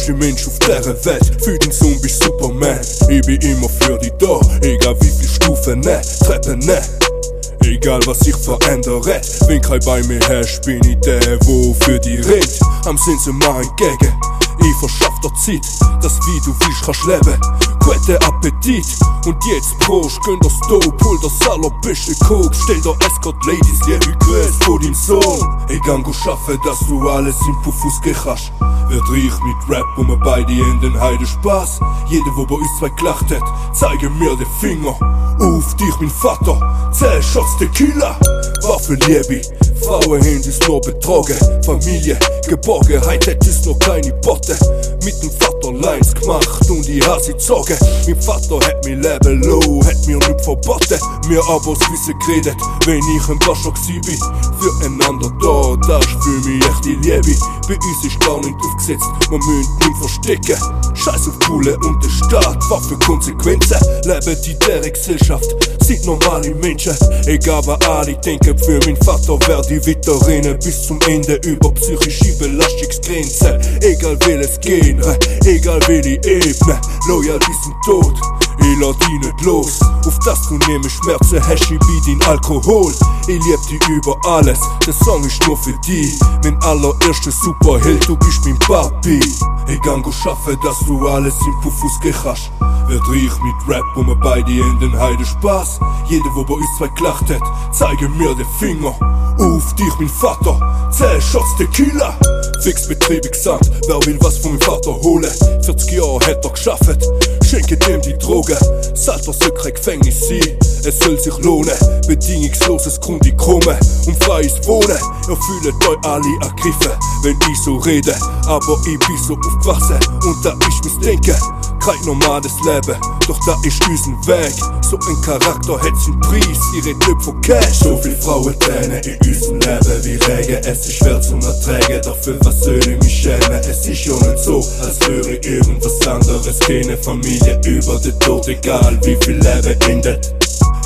beste Mensch auf dieser Welt. Für den bist Superman. Ich bin immer für dich da, egal wie viel Stufen, ne, Treppen, ne. Egal was sich verändert, wenn kein bei mir herrscht, bin ich der, wo für die rennt. Am sind sie mal entgegen. Ich verschaff dir Zeit, dass wie du willst kannst leben. Guten Appetit und jetzt Prost, gönn das Dope, hol das allerbeste Coke. Stell dir Escort Ladies, liebe Grüße von deinem Sohn. Ich gang go schaffen, dass du alles im Puffus kannst. Wird reich mit Rap und wir beide in den Heide Spaß. Jeder, wo bei uns zwei gelacht hat, zeige mir den Finger. Auf dich, mein Vater, 10 Shots Tequila. Waffe Liebe, Frauen haben uns nur betrogen. Familie, Geborgenheit hat uns noch keine Botte. Mit dem Vater Lines gemacht und ich hab sie gezogen. Mein Vater hat mir Leben low, hat mir nicht verboten. Mir aber das Wissen geredet, wenn ich ein Gascher gsi bin. Füreinander da, das ist für mich echt die Liebe. Bei uns ist gar nicht aufgesetzt, man müssen nicht verstecken. Scheiß auf Coole und der Staat, was für Konsequenzen. Leben die der Gesellschaft, sind normale Menschen. Egal was alle denken, für mein Vater wär die Vitrine bis zum Ende über psychische Belastungsgrenzen. Egal welches Genre, egal welche Ebene, loyal bis zum Tod. Ich lad dich nicht los, auf das du nehme Schmerzen hast, ich bei dein Alkohol. Ich lieb dich über alles, der Song ist nur für dich. Mein allererster Superheld, du bist mein Papi. Ich gang go schaffen, dass du alles im Puffus kannst. Wird reich mit Rap und wir beide in den Heide Spaß. Jeder, wo bei uns zwei gelacht hat, zeige mir den Finger. Auf dich, mein Vater, 10 Shots Tequila. Fix Betrieb gesagt, wer will was von meinem Vater holen? 40 Jahre hat er geschafft, schenke dem die Drogen. Salter soll kein Gefängnis sein, es soll sich lohnen. Bedingungsloses Grundeinkommen und freies Wohnen. Ihr fühlt euch alle ergriffen, wenn ich so rede. Aber ich bin so aufgewachsen und da ist mein Denken. Kein normales Leben, doch da ist unser Weg. So ein Charakter hat seinen Preis, ihr redet nicht von Cash. So viel Frauen tränen in unserem Leben wie Regen. Es ist schwer zum Erträgen, doch für was ich mich schämen? Es ist ja nicht so, als ich irgendwas anderes keine Familie über den Tod, egal wie viel Leben endet.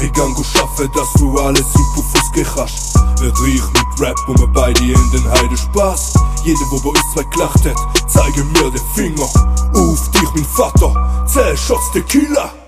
Ich gang go schaffen, dass du alles im Puffus kannst. Wird reich mit Rap und wir beide in den Heide Spaß. Jeder, wo bei uns zwei gelacht hat, zeige mir den Finger. Auf dich, mein Vater, 10 Shots Tequila.